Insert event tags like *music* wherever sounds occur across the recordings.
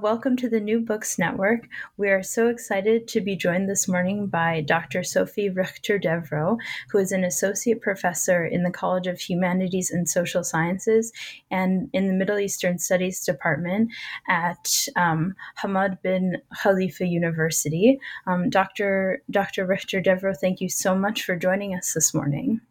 Welcome to the New Books Network. We are so excited to be joined this morning by Dr. Sophie Richter Devroe, who is an associate professor in the College of Humanities and Social Sciences and in the Middle Eastern Studies Department at um, Hamad bin Khalifa University. Um, Dr. Dr. Richter Devroe, thank you so much for joining us this morning.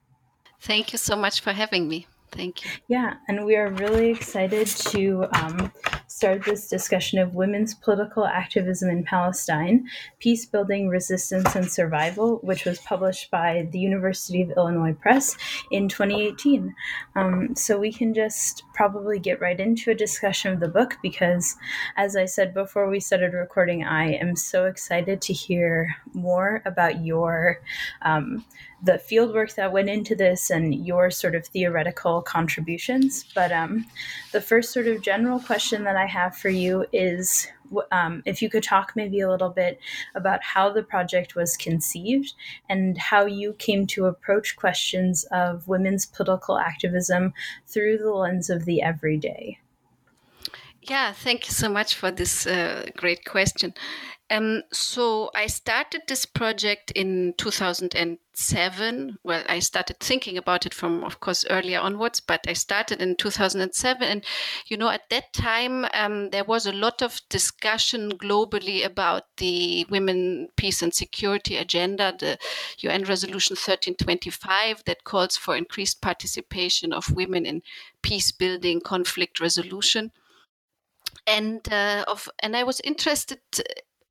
Thank you so much for having me. Thank you. Yeah, and we are really excited to um, start this discussion of women's political activism in Palestine, Peace Building, Resistance, and Survival, which was published by the University of Illinois Press in 2018. Um, so we can just probably get right into a discussion of the book because, as I said before we started recording, I am so excited to hear more about your. Um, the fieldwork that went into this and your sort of theoretical contributions. But um, the first sort of general question that I have for you is um, if you could talk maybe a little bit about how the project was conceived and how you came to approach questions of women's political activism through the lens of the everyday. Yeah, thank you so much for this uh, great question. Um, so I started this project in 2007. Well, I started thinking about it from, of course, earlier onwards, but I started in 2007. And, you know, at that time, um, there was a lot of discussion globally about the women, peace, and security agenda, the UN Resolution 1325 that calls for increased participation of women in peace building, conflict resolution and uh, of and I was interested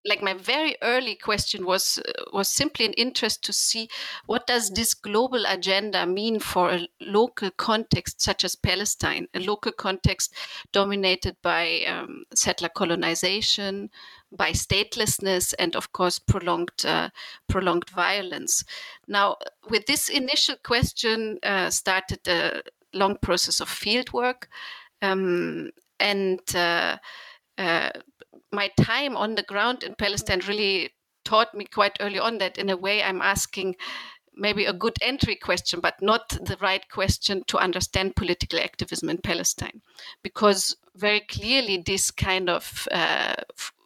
like my very early question was uh, was simply an interest to see what does this global agenda mean for a local context such as Palestine, a local context dominated by um, settler colonization, by statelessness, and of course prolonged uh, prolonged violence. Now, with this initial question, uh, started a long process of field work, um, and. Uh, uh my time on the ground in Palestine really taught me quite early on that in a way I'm asking maybe a good entry question, but not the right question to understand political activism in Palestine. Because very clearly, this kind of uh,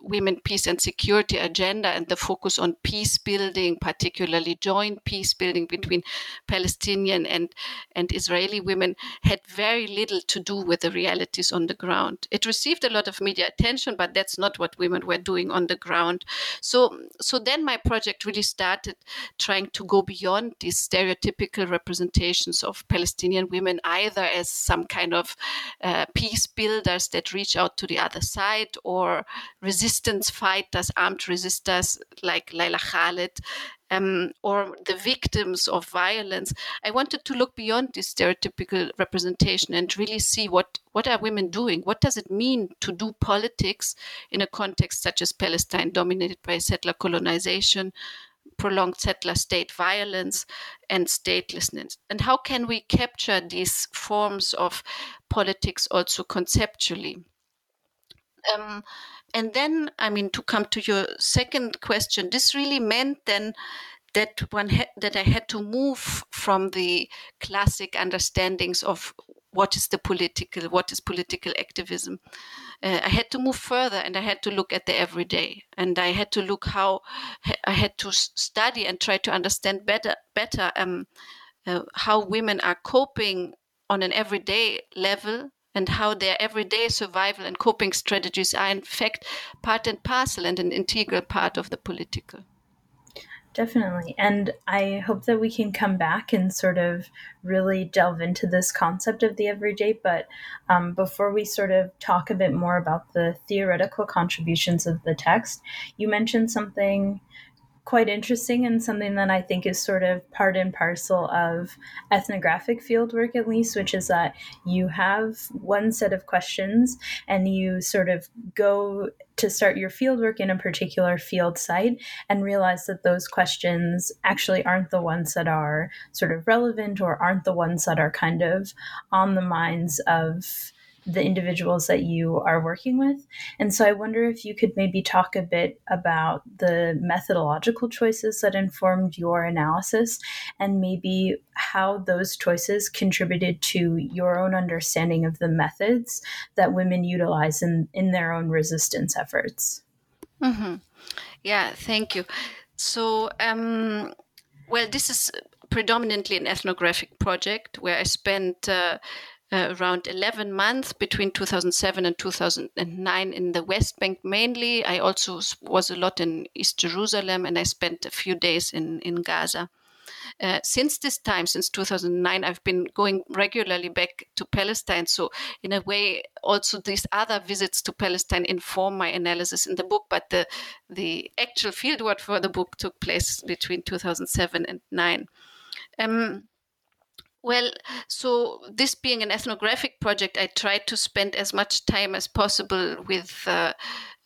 women, peace, and security agenda and the focus on peace building, particularly joint peace building between Palestinian and, and Israeli women, had very little to do with the realities on the ground. It received a lot of media attention, but that's not what women were doing on the ground. So, so then my project really started trying to go beyond these stereotypical representations of Palestinian women, either as some kind of uh, peace builders that reach out to the other side or resist resistance fighters, armed resistors like Laila Khalid, um, or the victims of violence. I wanted to look beyond this stereotypical representation and really see what, what are women doing? What does it mean to do politics in a context such as Palestine, dominated by settler colonization, prolonged settler state violence, and statelessness? And how can we capture these forms of politics also conceptually? Um, and then, I mean, to come to your second question, this really meant then that one ha- that I had to move from the classic understandings of what is the political, what is political activism. Uh, I had to move further, and I had to look at the everyday, and I had to look how I had to study and try to understand better, better um, uh, how women are coping on an everyday level and how their everyday survival and coping strategies are, in fact, part and parcel and an integral part of the political. Definitely. And I hope that we can come back and sort of really delve into this concept of the everyday. But um, before we sort of talk a bit more about the theoretical contributions of the text, you mentioned something quite interesting and something that I think is sort of part and parcel of ethnographic fieldwork, at least, which is that you have one set of questions and you sort of go to start your fieldwork in a particular field site and realize that those questions actually aren't the ones that are sort of relevant or aren't the ones that are kind of on the minds of the individuals that you are working with. And so I wonder if you could maybe talk a bit about the methodological choices that informed your analysis and maybe how those choices contributed to your own understanding of the methods that women utilize in, in their own resistance efforts. Mm-hmm. Yeah, thank you. So, um, well, this is predominantly an ethnographic project where I spent uh, uh, around 11 months between 2007 and 2009 in the West Bank mainly. I also was a lot in East Jerusalem and I spent a few days in, in Gaza. Uh, since this time, since 2009, I've been going regularly back to Palestine. So, in a way, also these other visits to Palestine inform my analysis in the book. But the the actual fieldwork for the book took place between 2007 and nine. Um, well, so this being an ethnographic project, I tried to spend as much time as possible with uh,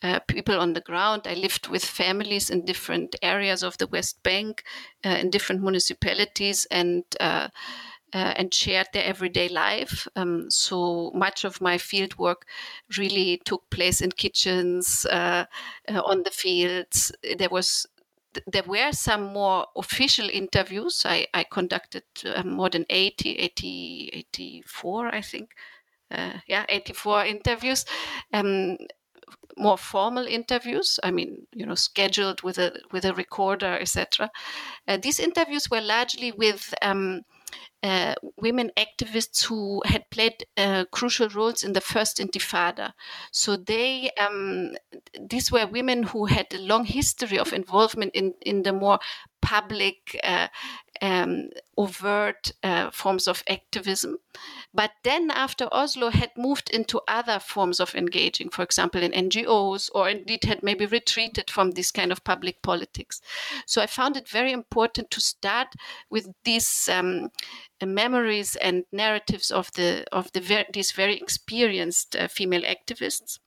uh, people on the ground. I lived with families in different areas of the West Bank, uh, in different municipalities, and uh, uh, and shared their everyday life. Um, so much of my field work really took place in kitchens, uh, on the fields. There was there were some more official interviews. I, I conducted uh, more than 80, 80, 84, I think. Uh, yeah, 84 interviews. Um, more formal interviews i mean you know scheduled with a with a recorder etc uh, these interviews were largely with um, uh, women activists who had played uh, crucial roles in the first Intifada. So they, um, these were women who had a long history of involvement in in the more public, uh, um, overt uh, forms of activism. But then, after Oslo, had moved into other forms of engaging, for example, in NGOs, or indeed had maybe retreated from this kind of public politics. So I found it very important to start with these um, memories and narratives of the of the ver- these very experienced uh, female activists.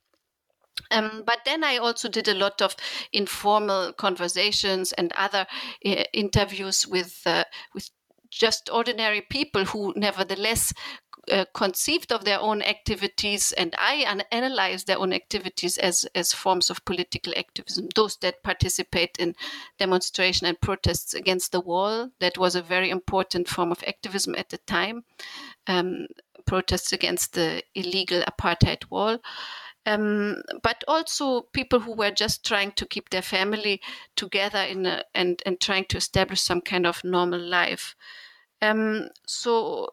Um, but then I also did a lot of informal conversations and other uh, interviews with uh, with just ordinary people who, nevertheless, uh, conceived of their own activities and I an- analyzed their own activities as as forms of political activism. Those that participate in demonstration and protests against the wall that was a very important form of activism at the time. Um, protests against the illegal apartheid wall um, but also people who were just trying to keep their family together in a, and and trying to establish some kind of normal life. Um, so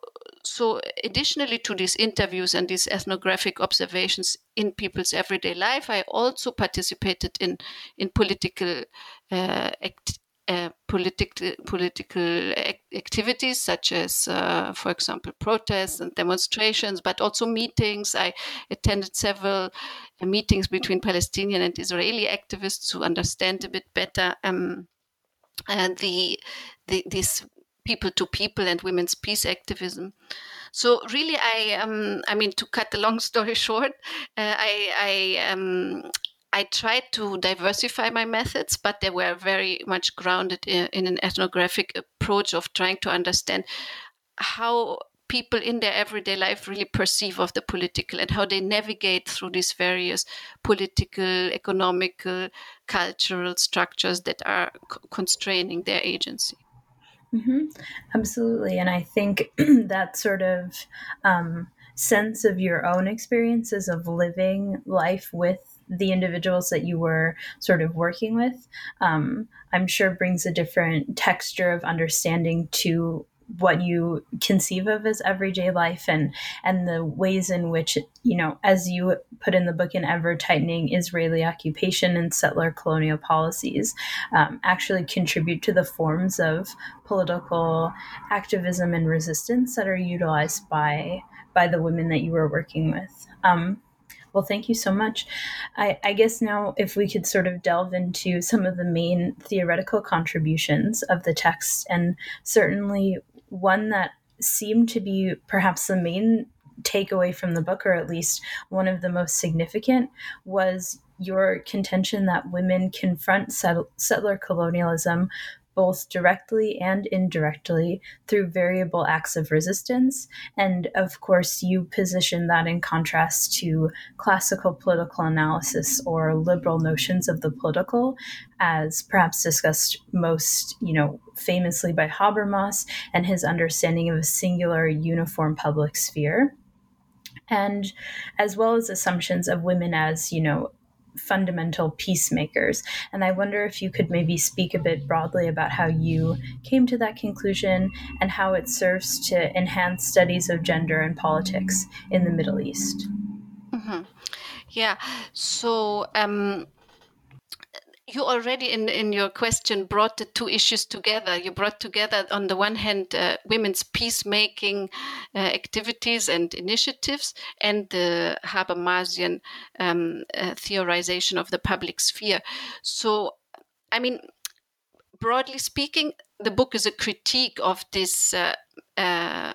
so additionally to these interviews and these ethnographic observations in people's everyday life, I also participated in in political uh, act, uh, political political activities such as, uh, for example, protests and demonstrations, but also meetings. I attended several uh, meetings between Palestinian and Israeli activists to understand a bit better um, the, the this people to people and women's peace activism. So really, I um, I mean to cut the long *laughs* story short, uh, I I um, I tried to diversify my methods, but they were very much grounded in, in an ethnographic approach of trying to understand how people in their everyday life really perceive of the political and how they navigate through these various political, economical, cultural structures that are constraining their agency. Mm-hmm. Absolutely. And I think *clears throat* that sort of um, sense of your own experiences of living life with the individuals that you were sort of working with, um, I'm sure brings a different texture of understanding to what you conceive of as everyday life and and the ways in which you know as you put in the book an ever tightening israeli occupation and settler colonial policies um, actually contribute to the forms of political activism and resistance that are utilized by by the women that you were working with um, Well, thank you so much. I, I, guess now, if we could sort of delve into some of the main theoretical contributions of the text, and certainly one that seemed to be perhaps the main takeaway from the book, or at least one of the most significant, was your contention that women confront settler colonialism both directly and indirectly through variable acts of resistance. And of course, you position that in contrast to classical political analysis or liberal notions of the political, as perhaps discussed most, you know, famously by Habermas and his understanding of a singular uniform public sphere and as well as assumptions of women as you know fundamental peacemakers. And I wonder if you could maybe speak a bit broadly about how you came to that conclusion and how it serves to enhance studies of gender and politics in the Middle East. Mm-hmm. Yeah. So, um, you already in, in your question brought the two issues together. You brought together, on the one hand, uh, women's peacemaking uh, activities and initiatives, and the Habermasian um, uh, theorization of the public sphere. So, I mean, broadly speaking, the book is a critique of this uh, uh,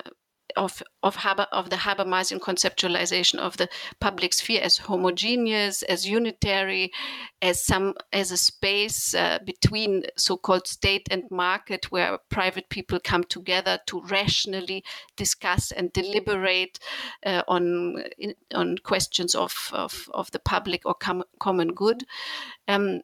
of of Haber, of the Habermasian conceptualization of the public sphere as homogeneous, as unitary, as some as a space uh, between so-called state and market, where private people come together to rationally discuss and deliberate uh, on in, on questions of, of, of the public or com- common good, um,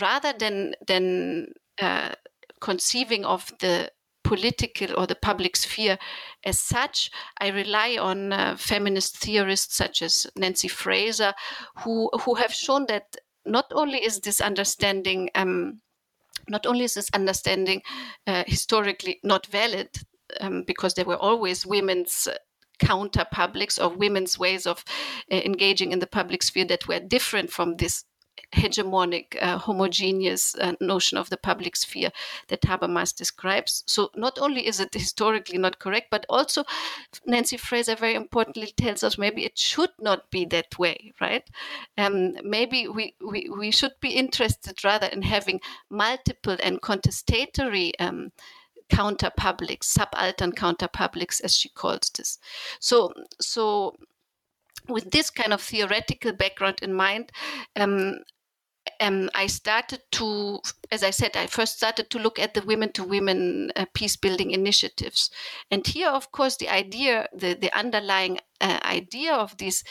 rather than than uh, conceiving of the political or the public sphere as such. I rely on uh, feminist theorists such as Nancy Fraser, who who have shown that not only is this understanding um, not only is this understanding uh, historically not valid um, because there were always women's counter publics or women's ways of uh, engaging in the public sphere that were different from this hegemonic, uh, homogeneous uh, notion of the public sphere that Habermas describes. So not only is it *laughs* historically not correct, but also Nancy Fraser very importantly tells us maybe it should not be that way, right? Um, maybe we, we, we should be interested rather in having multiple and contestatory um, counter publics, subaltern counter publics, as she calls this. So, so with this kind of theoretical background in mind, um, um, I started to, as I said, I first started to look at the women to women uh, peace building initiatives. And here, of course, the idea, the, the underlying uh, idea of these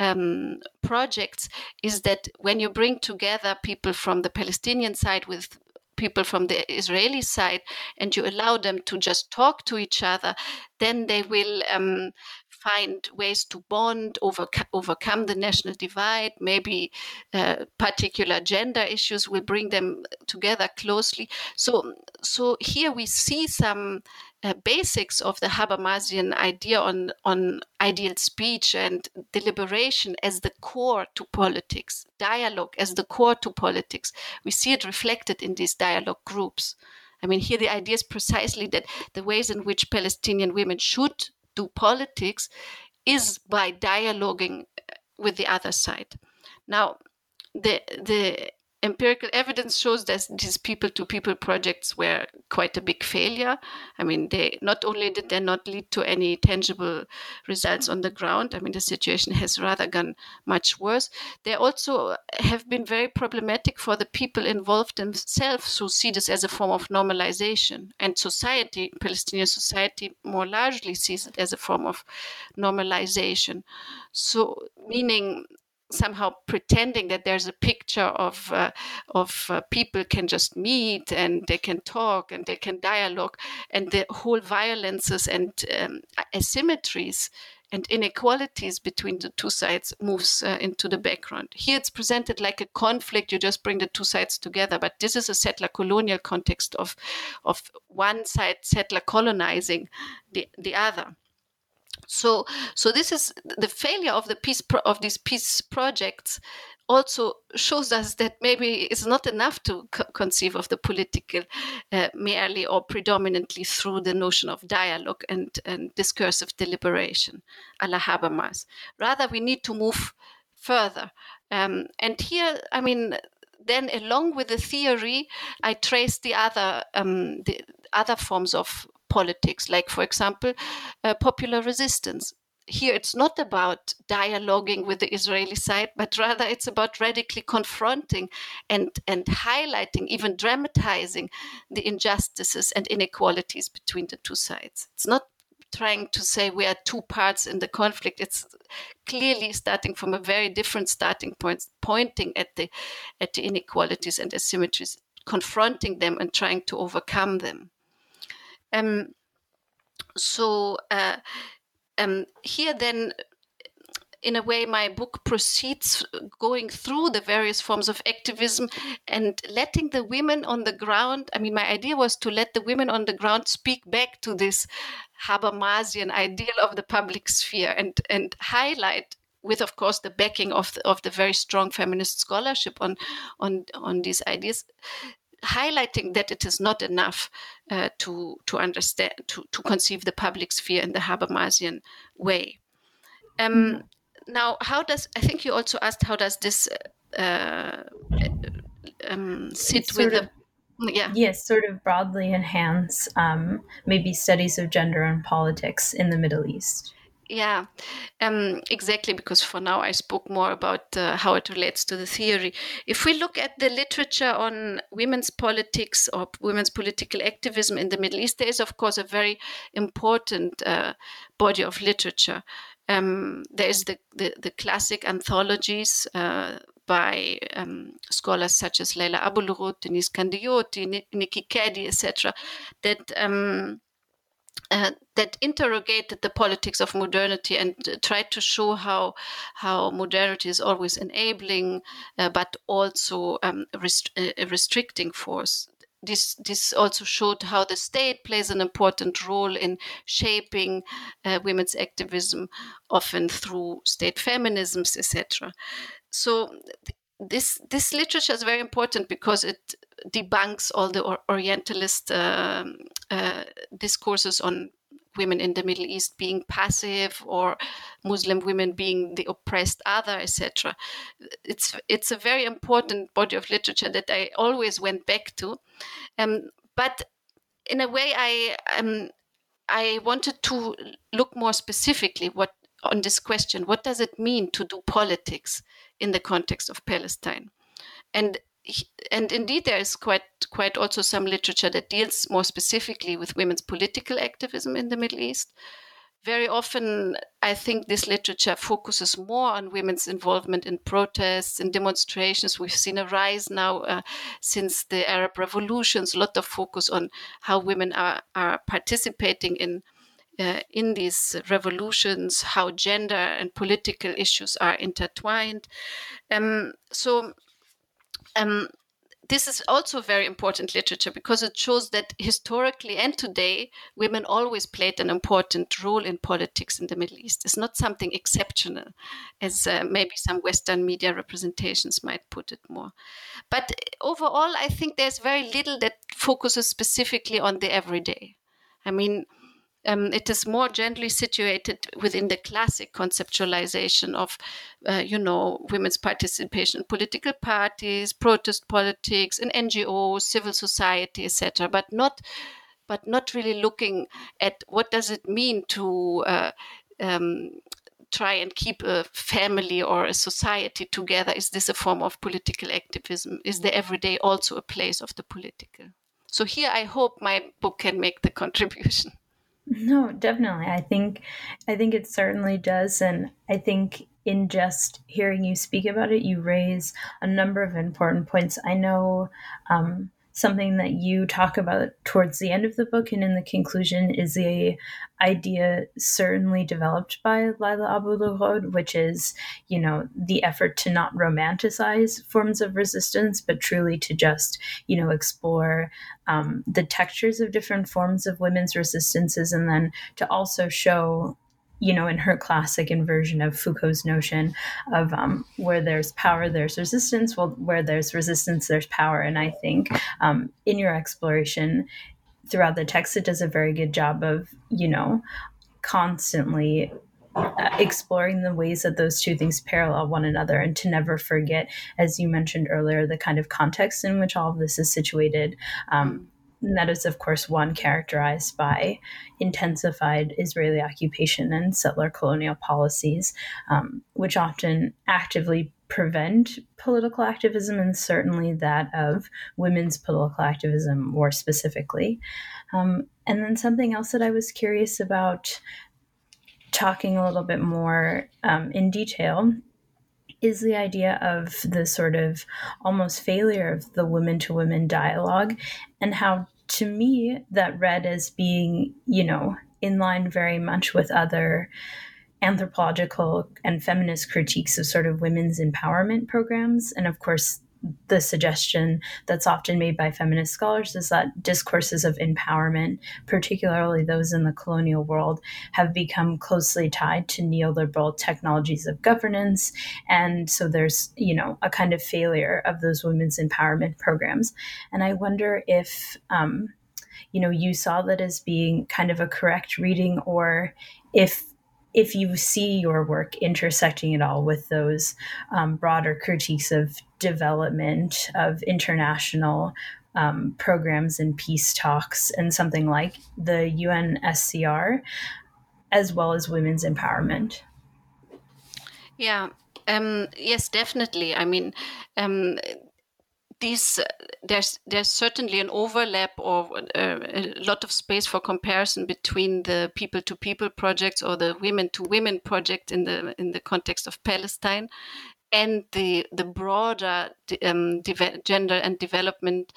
um, projects is that when you bring together people from the Palestinian side with people from the Israeli side and you allow them to just talk to each other, then they will um, find ways to bond, overcome, overcome the national divide. Maybe uh, particular gender issues will bring them together closely. So, so here we see some uh, basics of the Habermasian idea on on ideal speech and deliberation as the core to politics, dialogue as the core to politics. We see it reflected in these dialogue groups. I mean, here the idea is precisely that the ways in which Palestinian women should do politics is by dialoguing uh, with the other side. Now, the the empirical evidence shows that these people to people projects were quite a big failure. I mean, they not only did they not lead to any tangible results on the ground, I mean, the situation has rather gone much worse. They also have been very problematic for the people involved themselves who see this as a form of normalization. And society, Palestinian society, more largely sees it as a form of normalization. So, meaning somehow pretending that there's a picture of uh, of uh, people can just meet and they can talk and they can dialogue and the whole violences and um, asymmetries and inequalities between the two sides moves uh, into the background. Here it's presented like a conflict. You just bring the two sides together, but this is a settler colonial context of of one side settler colonizing the the other so so this is the failure of the peace pro- of these peace projects also shows us that maybe it's not enough to co- conceive of the political uh, merely or predominantly through the notion of dialogue and, and discursive deliberation, a la Habermas. Rather, we need to move further. Um, and here, I mean, then along with the theory, I trace the other um, the other forms of politics, like for example, uh, popular resistance. Here, it's not about dialoguing with the Israeli side, but rather it's about radically confronting and and highlighting, even dramatizing, the injustices and inequalities between the two sides. It's not trying to say we are two parts in the conflict. It's clearly starting from a very different starting point, pointing at the at the inequalities and asymmetries, confronting them and trying to overcome them. Um, so uh, um, here then in a way, my book proceeds going through the various forms of activism and letting the women on the ground. I mean, my idea was to let the women on the ground speak back to this Habermasian ideal of the public sphere and, and highlight with of course the backing of the, of the very strong feminist scholarship on on on these ideas highlighting that it is not enough uh, to to understand to, to conceive the public sphere in the Habermasian way. Um, mm now, how does I think you also asked how does this uh, um, sit with the yeah yes sort of broadly enhance um, maybe studies of gender and politics in the Middle East. Yeah, um, exactly. Because for now, I spoke more about uh, how it relates to the theory. If we look at the literature on women's politics or women's political activism in the Middle East, there is, of course, a very important uh, body of literature. Um, there is the, the, the, classic anthologies uh, by um, scholars such as Leila Abu-Lughod, Denise Kandiyoti, Nikki Keddie, etc., that um, uh, that interrogated the politics of modernity and uh, tried to show how how modernity is always enabling, uh, but also um, rest- a restricting force this this also showed how the state plays an important role in shaping uh, women's activism, often through state feminisms, etc. So this this literature is very important because it debunks all the Orientalist uh, uh, discourses on women in the Middle East being passive or Muslim women being the oppressed other, etc. It's it's a very important body of literature that I always went back to, um, but in a way, I um, I wanted to look more specifically what on this question: what does it mean to do politics in the context of Palestine? And and indeed there is quite quite also some literature that deals more specifically with women's political activism in the Middle East. Very often, I think this literature focuses more on women's involvement in protests and demonstrations. We've seen a rise now uh, since the Arab revolutions, a lot of focus on how women are, are participating in uh, in these revolutions, how gender and political issues are intertwined. Um, so um, this is also very important literature because it shows that historically and today women always played an important role in politics in the middle east. It's not something exceptional as uh, maybe some western media representations might put it more. But overall i think there's very little that focuses specifically on the everyday. I mean um, it is more gently situated within the classic conceptualization of, uh, you know, women's participation in political parties, protest politics, in NGOs, civil society, etc. But not, but not really looking at what does it mean to. Uh, um, try and keep a family or a society together? Is this a form of political activism? Is the everyday also a place of the political? So here I hope my book can make the *laughs* contribution. No, definitely. I think I think it certainly does and I think in just hearing you speak about it, you raise a number of important points. I know um, something that you talk about towards the end of the book and in the conclusion is the idea certainly developed by Leila Abu-Lughod, which is, you know, the effort to not romanticize forms of resistance, but truly to just, you know, explore um, the textures of different forms of women's resistances and then to also show you know, in her classic inversion of Foucault's notion of um, where there's power, there's resistance. Well, where there's resistance, there's power. And I think um, in your exploration throughout the text, it does a very good job of, you know, constantly uh, exploring the ways that those two things parallel one another and to never forget, as you mentioned earlier, the kind of context in which all of this is situated. Um, and that is, of course, one characterized by intensified Israeli occupation and settler colonial policies, um, which often actively prevent political activism and certainly that of women's political activism more specifically. Um, and then something else that I was curious about talking a little bit more um, in detail is the idea of the sort of almost failure of the women to women dialogue and how to me that read as being you know in line very much with other anthropological and feminist critiques of sort of women's empowerment programs. And of course the suggestion that's often made by feminist scholars is that discourses of empowerment, particularly those in the colonial world, have become closely tied to neoliberal technologies of governance. And so there's, you know, a kind of failure of those women's empowerment programs. And I wonder if, um, you know, you saw that as being kind of a correct reading or if if you see your work intersecting at all with those um, broader critiques of development of international um, programs and peace talks and something like the UNSCR, as well as women's empowerment. Yeah, um, yes, definitely. I mean, um, these there's there's certainly an overlap or uh, a lot of space for comparison between the people to people projects or the women to women project in the in the context of Palestine and the the broader um, gender and development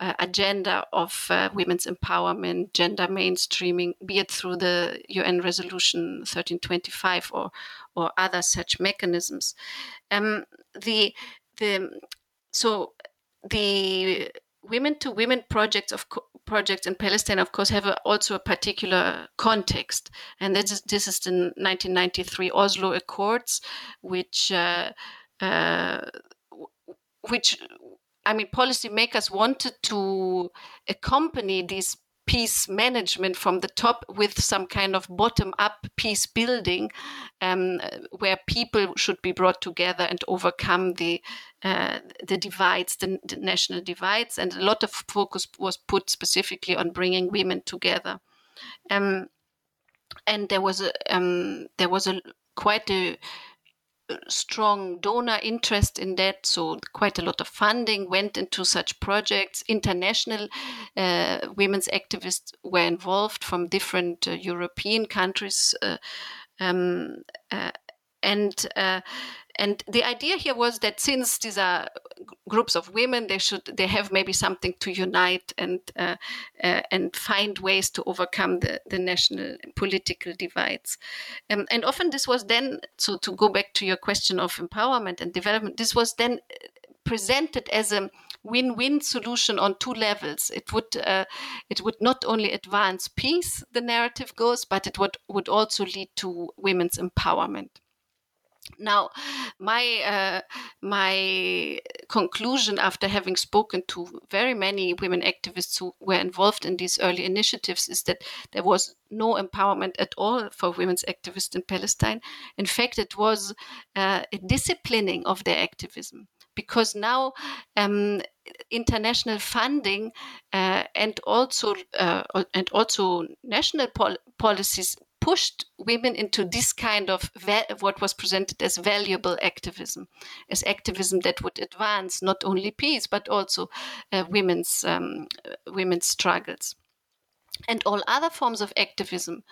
uh, agenda of uh, women's empowerment, gender mainstreaming, be it through the UN Resolution 1325 or or other such mechanisms. Um, the the so the women to women projects of co- projects in Palestine, of course, have a, also a particular context, and this is, this is the 1993 Oslo Accords, which uh, uh, which I mean, policymakers wanted to accompany these peace management from the top with some kind of bottom up peace building um, where people should be brought together and overcome the uh, the divides the, the, national divides. And a lot of focus was put specifically on bringing women together. Um, and there was a um, there was a quite a strong donor interest in that. So quite a lot of funding went into such projects. International uh, women's activists were involved from different uh, European countries. Uh, um, uh, and uh, and the idea here was that since these are groups of women, they should they have maybe something to unite and uh, uh, and find ways to overcome the, the national political divides. Um, and often this was then so to go back to your question of empowerment and development. This was then uh, presented as a win-win solution on two levels. It would uh, it would not only advance peace, the narrative goes, but it would would also lead to women's empowerment. Now, my uh, my conclusion after having spoken to very many women activists who were involved in these early initiatives is that there was no empowerment at all for women's activists in Palestine. In fact, it was uh, a disciplining of their activism because now um, international funding uh, and also uh, and also national pol- policies pushed women into this kind of what was presented as valuable activism, as activism that would advance not only peace but also uh, women's um, women's struggles, and all other forms of activism.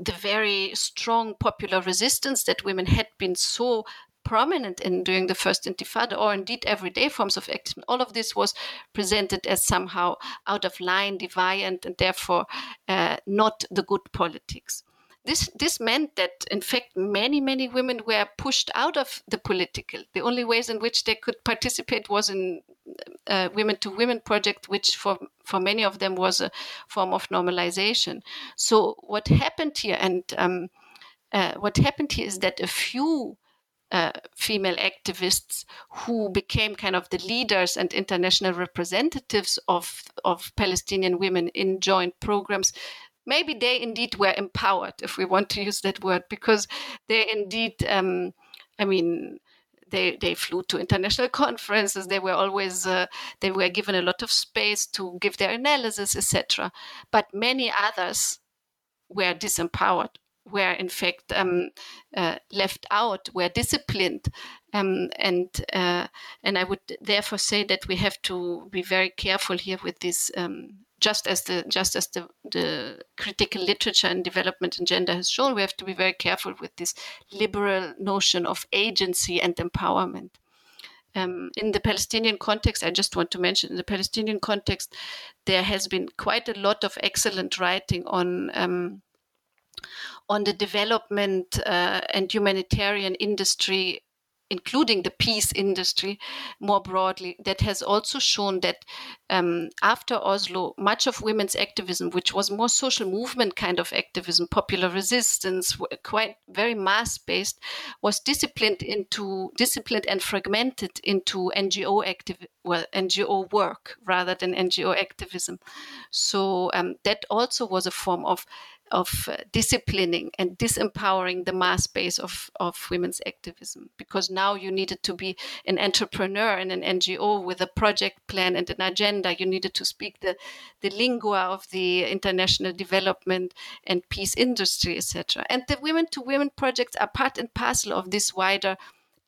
The very strong popular resistance that women had been so prominent in during the first intifada or indeed everyday forms of activism all of this was presented as somehow out of line deviant and therefore uh, not the good politics this this meant that in fact many many women were pushed out of the political. The only ways in which they could participate was in uh, women to women project which for for many of them was a form of normalization. So what happened here and um, uh, what happened here is that a few uh, female activists who became kind of the leaders and international representatives of, of Palestinian women in joint programs maybe they indeed were empowered, if we want to use that word, because they indeed, um, I mean, they, they flew to international conferences. They were always uh, they were given a lot of space to give their analysis, etc. But many others were disempowered, were in fact um, uh, left out, were disciplined, um, and uh, and I would therefore say that we have to be very careful here with this. Um, just as the just as the, the critical literature and development in gender has shown, we have to be very careful with this liberal notion of agency and empowerment. Um, in the Palestinian context, I just want to mention in the Palestinian context, there has been quite a lot of excellent writing on um, on the development uh, and humanitarian industry including the peace industry more broadly, that has also shown that um, after Oslo, much of women's activism, which was more social movement kind of activism, popular resistance, quite very mass based, was disciplined into disciplined and fragmented into NGO active well NGO work rather than NGO activism. So um, that also was a form of of uh, disciplining and disempowering the mass base of, of women's activism because now you needed to be an entrepreneur in an NGO with a project plan and an agenda. You needed to speak the, the lingua of the international development and peace industry, etc. And the women to women projects are part and parcel of this wider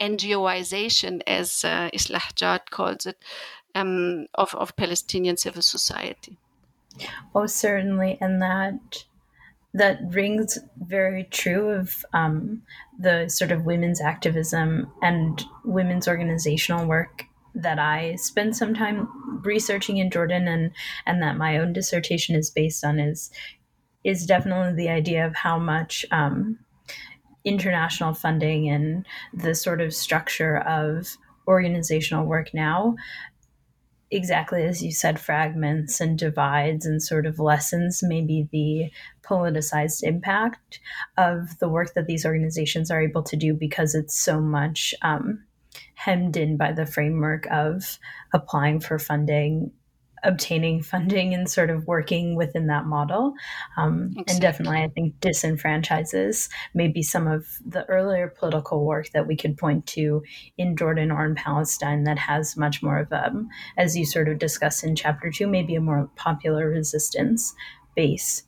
NGOization, as uh, Islah Jad calls it, um, of, of Palestinian civil society. Oh, certainly. And that that rings very true of um, the sort of women's activism and women's organizational work that I spend some time researching in Jordan and and that my own dissertation is based on is is definitely the idea of how much um, international funding and the sort of structure of organizational work now exactly as you said, fragments and divides and sort of lessens maybe the politicized impact of the work that these organizations are able to do because it's so much um, hemmed in by the framework of applying for funding obtaining funding and sort of working within that model. Um, exactly. And definitely, I think disenfranchises maybe some of the earlier political work that we could point to in Jordan or in Palestine that has much more of a, um, as you sort of discuss in chapter two, maybe a more popular resistance base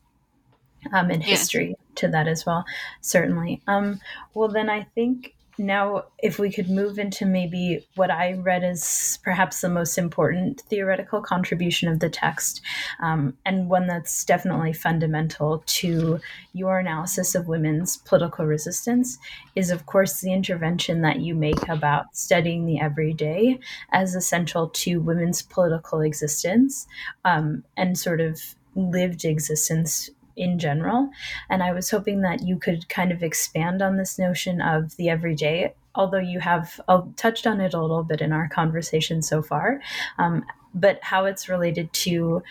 um, and history to that as well, certainly. Um, well, then I think now, if we could move into maybe what I read as perhaps the most important theoretical contribution of the text, um, and one that's definitely fundamental to your analysis of women's political resistance, is of course the intervention that you make about studying the everyday as essential to women's political existence um, and sort of lived existence in general. And I was hoping that you could kind of expand on this notion of the everyday, although you have touched on it a little bit in our conversation so far, um, but how it's related to,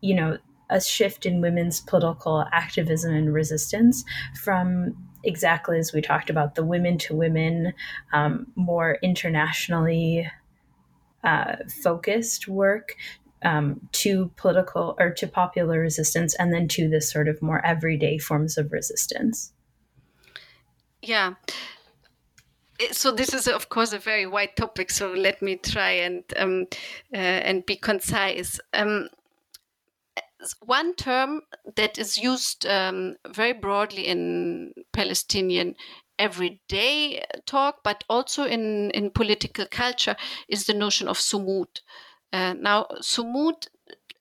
you know, a shift in women's political activism and resistance from exactly as we talked about the women to women, um, more internationally uh, focused work um, to political or to popular resistance and then to this sort of more everyday forms of resistance. Yeah. So this is, of course, a very wide topic. So let me try and um, uh, and be concise. Um, one term that is used um, very broadly in Palestinian everyday talk, but also in, in political culture, is the notion of sumud. Uh, now, sumud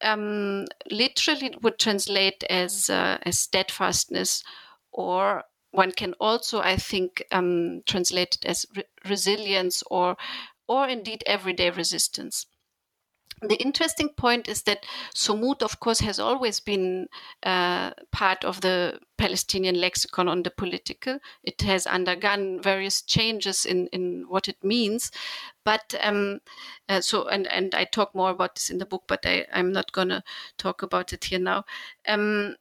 um, literally would translate as uh, as steadfastness, or one can also, I think, um, translate it as re- resilience, or or indeed everyday resistance the interesting point is that Sumud, of course, has always been uh, part of the Palestinian lexicon on the political. It has undergone various changes in, in what it means. But um, uh, so, and, and I talk more about this in the book, but I, I'm not going to talk about it here now. Um,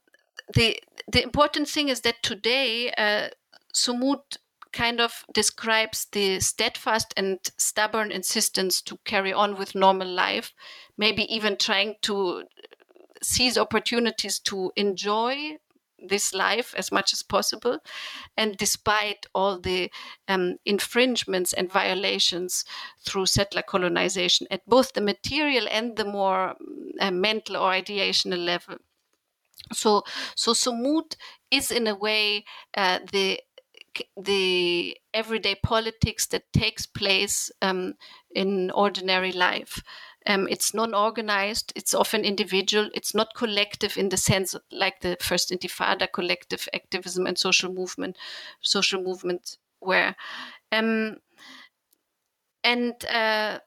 the, the important thing is that today, uh, Sumud kind of describes the steadfast and stubborn insistence to carry on with normal life, maybe even trying to seize opportunities to enjoy this life as much as possible. And despite all the um, infringements and violations through settler colonization at both the material and the more uh, mental or ideational level. So, so Sumud is in a way uh, the the everyday politics that takes place um, in ordinary life. Um, it's non-organized. It's often individual. It's not collective in the sense like the first Intifada, collective activism and social movement, social movement where, um, and uh,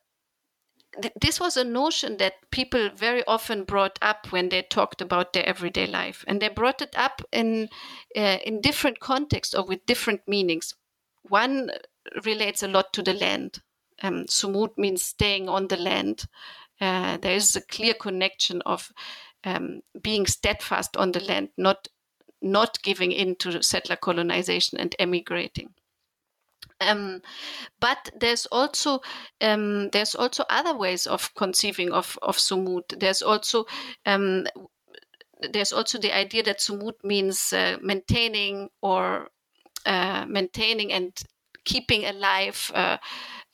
th- this was a notion that people very often brought up when they talked about their everyday life, and they brought it up in uh, in different contexts or with different meanings. One relates a lot to the land um, sumud means staying on the land. Uh, there is a clear connection of um, being steadfast on the land, not not giving in to settler colonization and emigrating. Um, but there's also um, there's also other ways of conceiving of of sumud. There's also um, there's also the idea that sumud means uh, maintaining or uh, maintaining and keeping alive uh,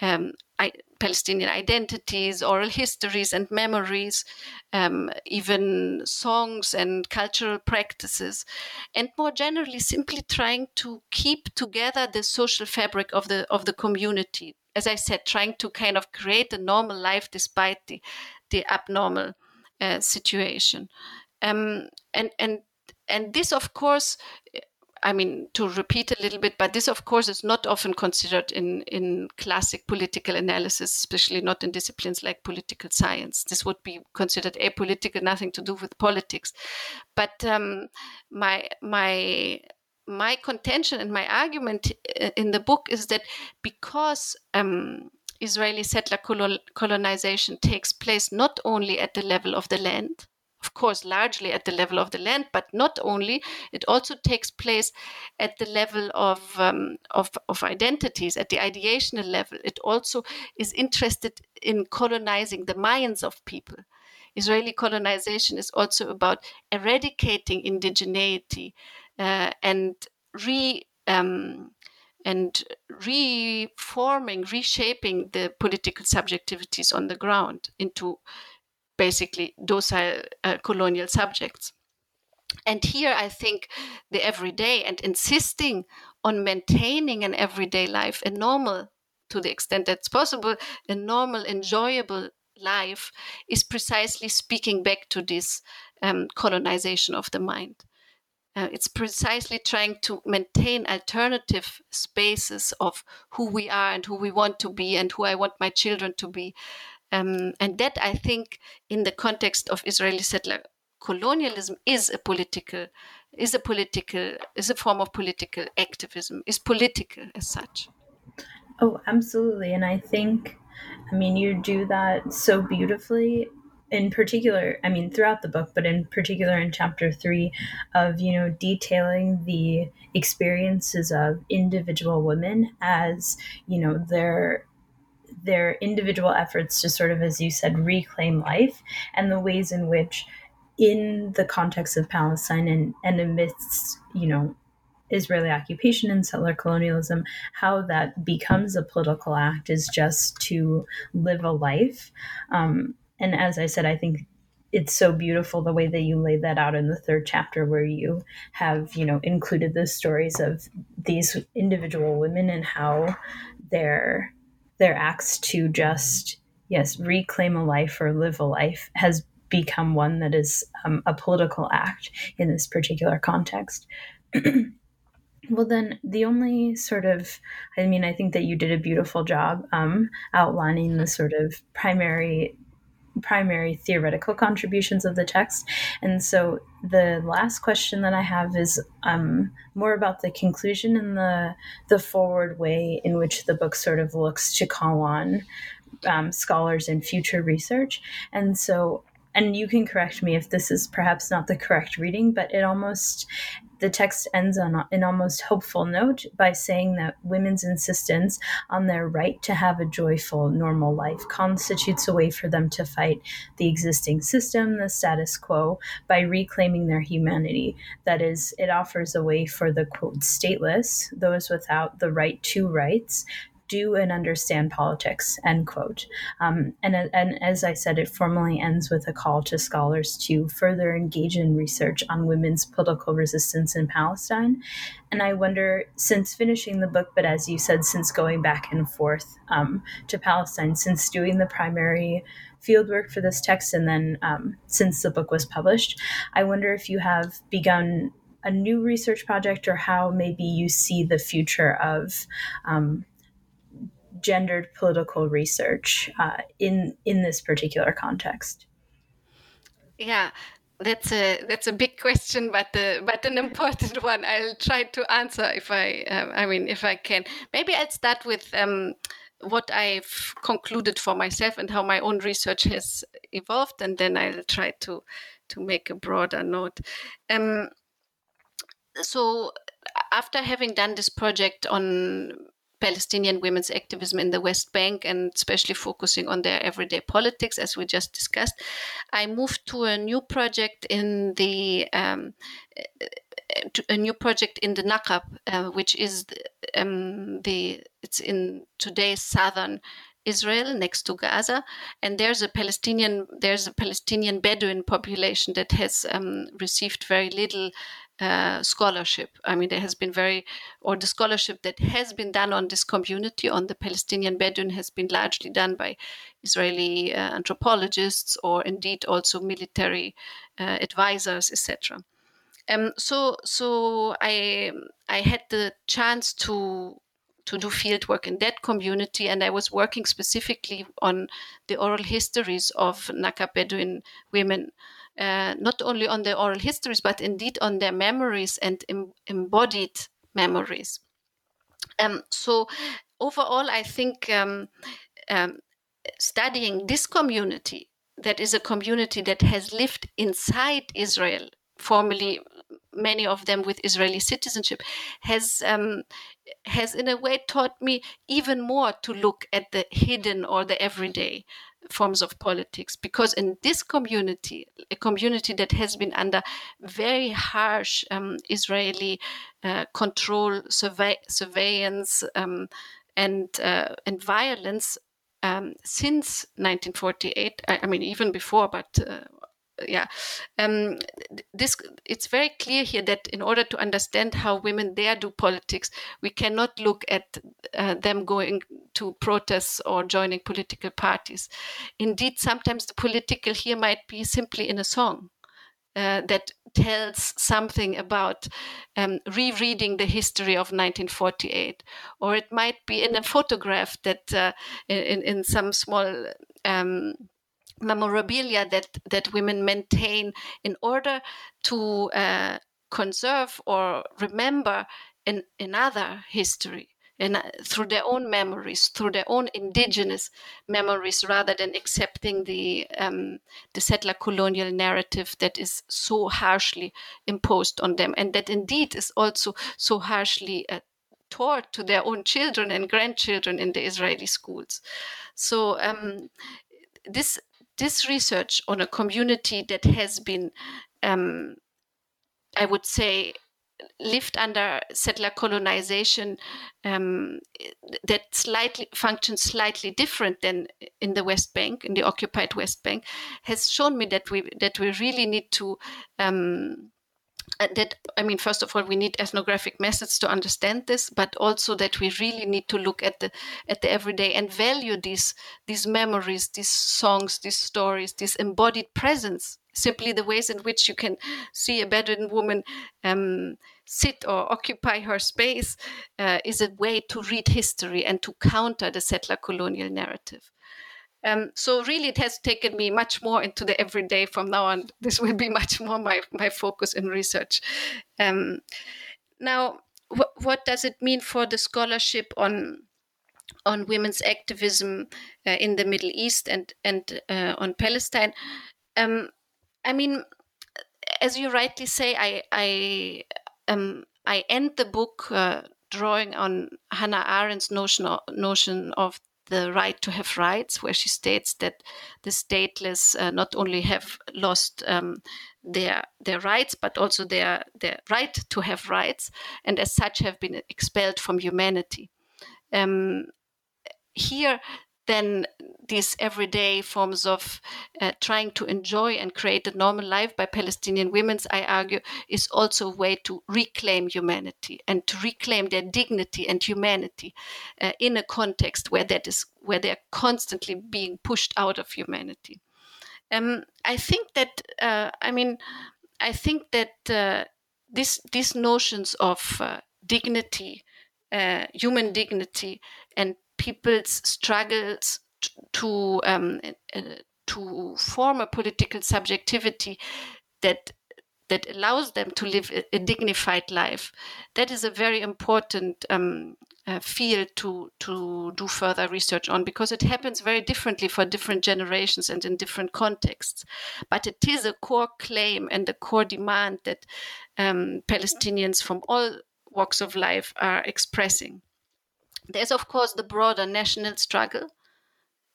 um, I, Palestinian identities, oral histories, and memories, um, even songs and cultural practices, and more generally, simply trying to keep together the social fabric of the of the community. As I said, trying to kind of create a normal life despite the the abnormal uh, situation, um, and and and this, of course, I mean, to repeat a little bit, but this, of course, is not often considered in, in classic political analysis, especially not in disciplines like political science. This would be considered apolitical, nothing to do with politics. But um, my my my contention and my argument uh, in the book is that because um, Israeli settler colonization takes place not only at the level of the land, of course, largely at the level of the land, but not only. It also takes place at the level of, um, of, of identities, at the ideational level. It also is interested in colonizing the minds of people. Israeli colonization is also about eradicating indigeneity uh, and re um, and reforming, reshaping the political subjectivities on the ground into basically docile uh, colonial subjects. And here I think the everyday and insisting on maintaining an everyday life, a normal, to the extent that's possible, a normal, enjoyable life is precisely speaking back to this um, colonization of the mind. Uh, it's precisely trying to maintain alternative spaces of who we are and who we want to be and who I want my children to be. Um, and that, I think, in the context of Israeli settler colonialism, is a political, is a political, is a form of political activism, is political as such. Oh, absolutely. And I think, I mean, you do that so beautifully in particular, I mean, throughout the book, but in particular in chapter three, of you know detailing the experiences of individual women as you know their their individual efforts to sort of, as you said, reclaim life and the ways in which, in the context of Palestine and, and amidst, you know, Israeli occupation and settler colonialism, how that becomes a political act is just to live a life. Um, and as I said, I think it's so beautiful the way that you laid that out in the third chapter where you have you know included the stories of these individual women and how their their acts to just yes reclaim a life or live a life has become one that is um, a political act in this particular context. *clears throat* Well then the only sort of i mean i think that you did a beautiful job um, outlining the sort of primary primary theoretical contributions of the text. And so the last question that I have is um, more about the conclusion and the the forward way in which the book sort of looks to call on um, scholars in future research. And so and you can correct me if this is perhaps not the correct reading, but it almost the text ends on an almost hopeful note by saying that women's insistence on their right to have a joyful, normal life constitutes a way for them to fight the existing system, the status quo, by reclaiming their humanity. That is, it offers a way for the quote stateless, those without the right to rights, do and understand politics, end quote. Um, and, and as I said, it formally ends with a call to scholars to further engage in research on women's political resistance in Palestine. And I wonder, since finishing the book, but as you said, since going back and forth um, to Palestine, since doing the primary fieldwork for this text, and then um, since the book was published, I wonder if you have begun a new research project or how maybe you see the future of um, gendered political research uh, in in this particular context? Yeah, that's a that's a big question, but uh, but an important *laughs* one. I'll try to answer if I um, I mean if I can. Maybe I'll start with. Um, what I've concluded for myself and how my own research has evolved, and then I'll try to to make a broader note. Um, so after having done this project on Palestinian women's activism in the West Bank and especially focusing on their everyday politics, as we just discussed, I moved to a new project in the um, a new project in the Nakab, uh, which is the, um, the it's in today's southern Israel next to Gaza, and there's a Palestinian there's a Palestinian Bedouin population that has um, received very little uh, scholarship. I mean, there has been very, or the scholarship that has been done on this community, on the Palestinian Bedouin, has been largely done by Israeli uh, anthropologists or indeed also military uh, advisors, etc. Um, so, so I I had the chance to to do field work in that community, and I was working specifically on the oral histories of Nakab Bedouin women uh, not only on their oral histories, but indeed on their memories and em- embodied memories. Um, so, overall, I think um, um, studying this community, that is a community that has lived inside Israel, formerly many of them with Israeli citizenship, has um, has in a way taught me even more to look at the hidden or the everyday forms of politics because in this community a community that has been under very harsh um, israeli uh, control surveillance um, and uh, and violence um, since 1948 I, I, mean even before but uh, yeah. Um, this it's very clear here that in order to understand how women there do politics we cannot look at uh, them going to protests or joining political parties. Indeed sometimes the political here might be simply in a song uh, that tells something about um, rereading the history of 1948, or it might be in a photograph that uh, in, in some small um, memorabilia that that women maintain in order to uh, conserve or remember in another history and uh, through their own memories, through their own indigenous memories, rather than accepting the um, the settler colonial narrative that is so harshly imposed on them, and that indeed is also so harshly uh, taught to their own children and grandchildren in the Israeli schools. So um, this this research on a community that has been, um, I would say, lived under settler colonization um, that slightly functions slightly different than in the West Bank, in the occupied West Bank, has shown me that we that we really need to um, uh, that i mean first of all we need ethnographic methods to understand this but also that we really need to look at the at the everyday and value these these memories these songs these stories this embodied presence. Simply the ways in which you can see a bedouin woman um, sit or occupy her space uh, is a way to read history and to counter the settler colonial narrative um, so really, it has taken me much more into the everyday from now on. This will be *laughs* much more my, my focus in research. Um, now, wh- what does it mean for the scholarship on on women's activism uh, in the Middle East and and uh, on Palestine? Um, I mean, as you rightly say, I I um, I end the book uh, drawing on Hannah Arendt's notion of, notion of the right to have rights, where she states that the stateless uh, not only have lost um, their their rights, but also their their right to have rights, and as such have been expelled from humanity. Um, here, then these everyday forms of uh, trying to enjoy and create a normal life by Palestinian women, I argue, is also a way to reclaim humanity and to reclaim their dignity and humanity uh, in a context where that is where they're constantly being pushed out of humanity. Um, I think that uh, I mean, I think that uh, this these notions of uh, dignity, uh, human dignity, and people's struggles to um, uh, to form a political subjectivity that that allows them to live a, a dignified life. That is a very important um, uh, field to to do further research on because it happens very differently for different generations and in different contexts. But it is a core claim and a core demand that um, Palestinians from all walks of life are expressing. There's, of course, the broader national struggle,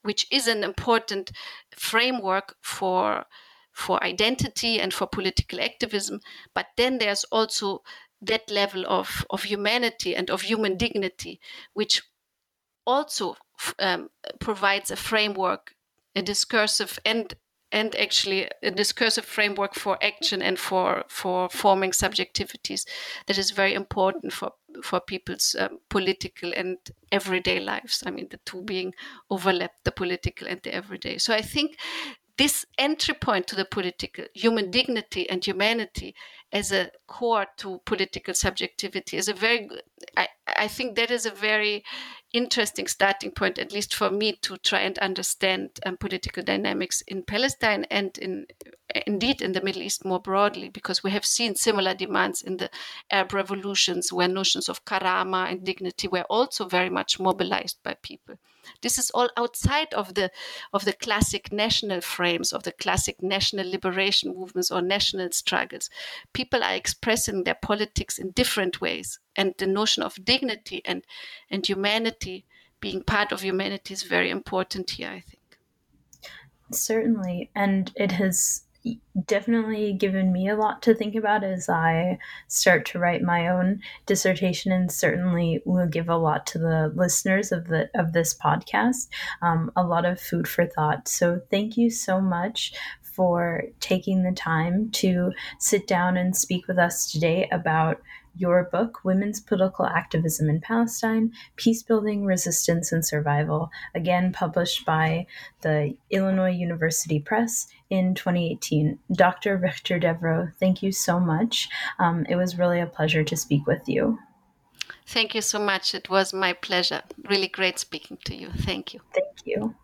which is an important framework for, for identity and for political activism. But then there's also that level of, of humanity and of human dignity, which also um, provides a framework, a discursive and and actually a discursive framework for action and for for forming subjectivities that is very important for for people's um, political and everyday lives. I mean the two being overlapped the political and the everyday. So i think this entry point to the political human dignity and humanity as a core to political subjectivity is a very I, I think that is a very interesting starting point, at least for me, to try and understand um, political dynamics in Palestine and in indeed in the Middle East more broadly, because we have seen similar demands in the Arab revolutions, where notions of karama and dignity were also very much mobilized by people. This is all outside of the of the classic national frames of the classic national liberation movements or national struggles. People are expressing their politics in different ways, and the notion of dignity and and humanity being part of humanity is very important here. I think certainly, and it has definitely given me a lot to think about as I start to write my own dissertation, and certainly will give a lot to the listeners of the of this podcast. Um, a lot of food for thought. So thank you so much for taking the time to sit down and speak with us today about your book, Women's Political Activism in Palestine Peacebuilding, Resistance, and Survival, again published by the Illinois University Press in 2018. Dr. Richter Devroe, thank you so much. Um, it was really a pleasure to speak with you. Thank you so much. It was my pleasure. Really great speaking to you. Thank you. Thank you.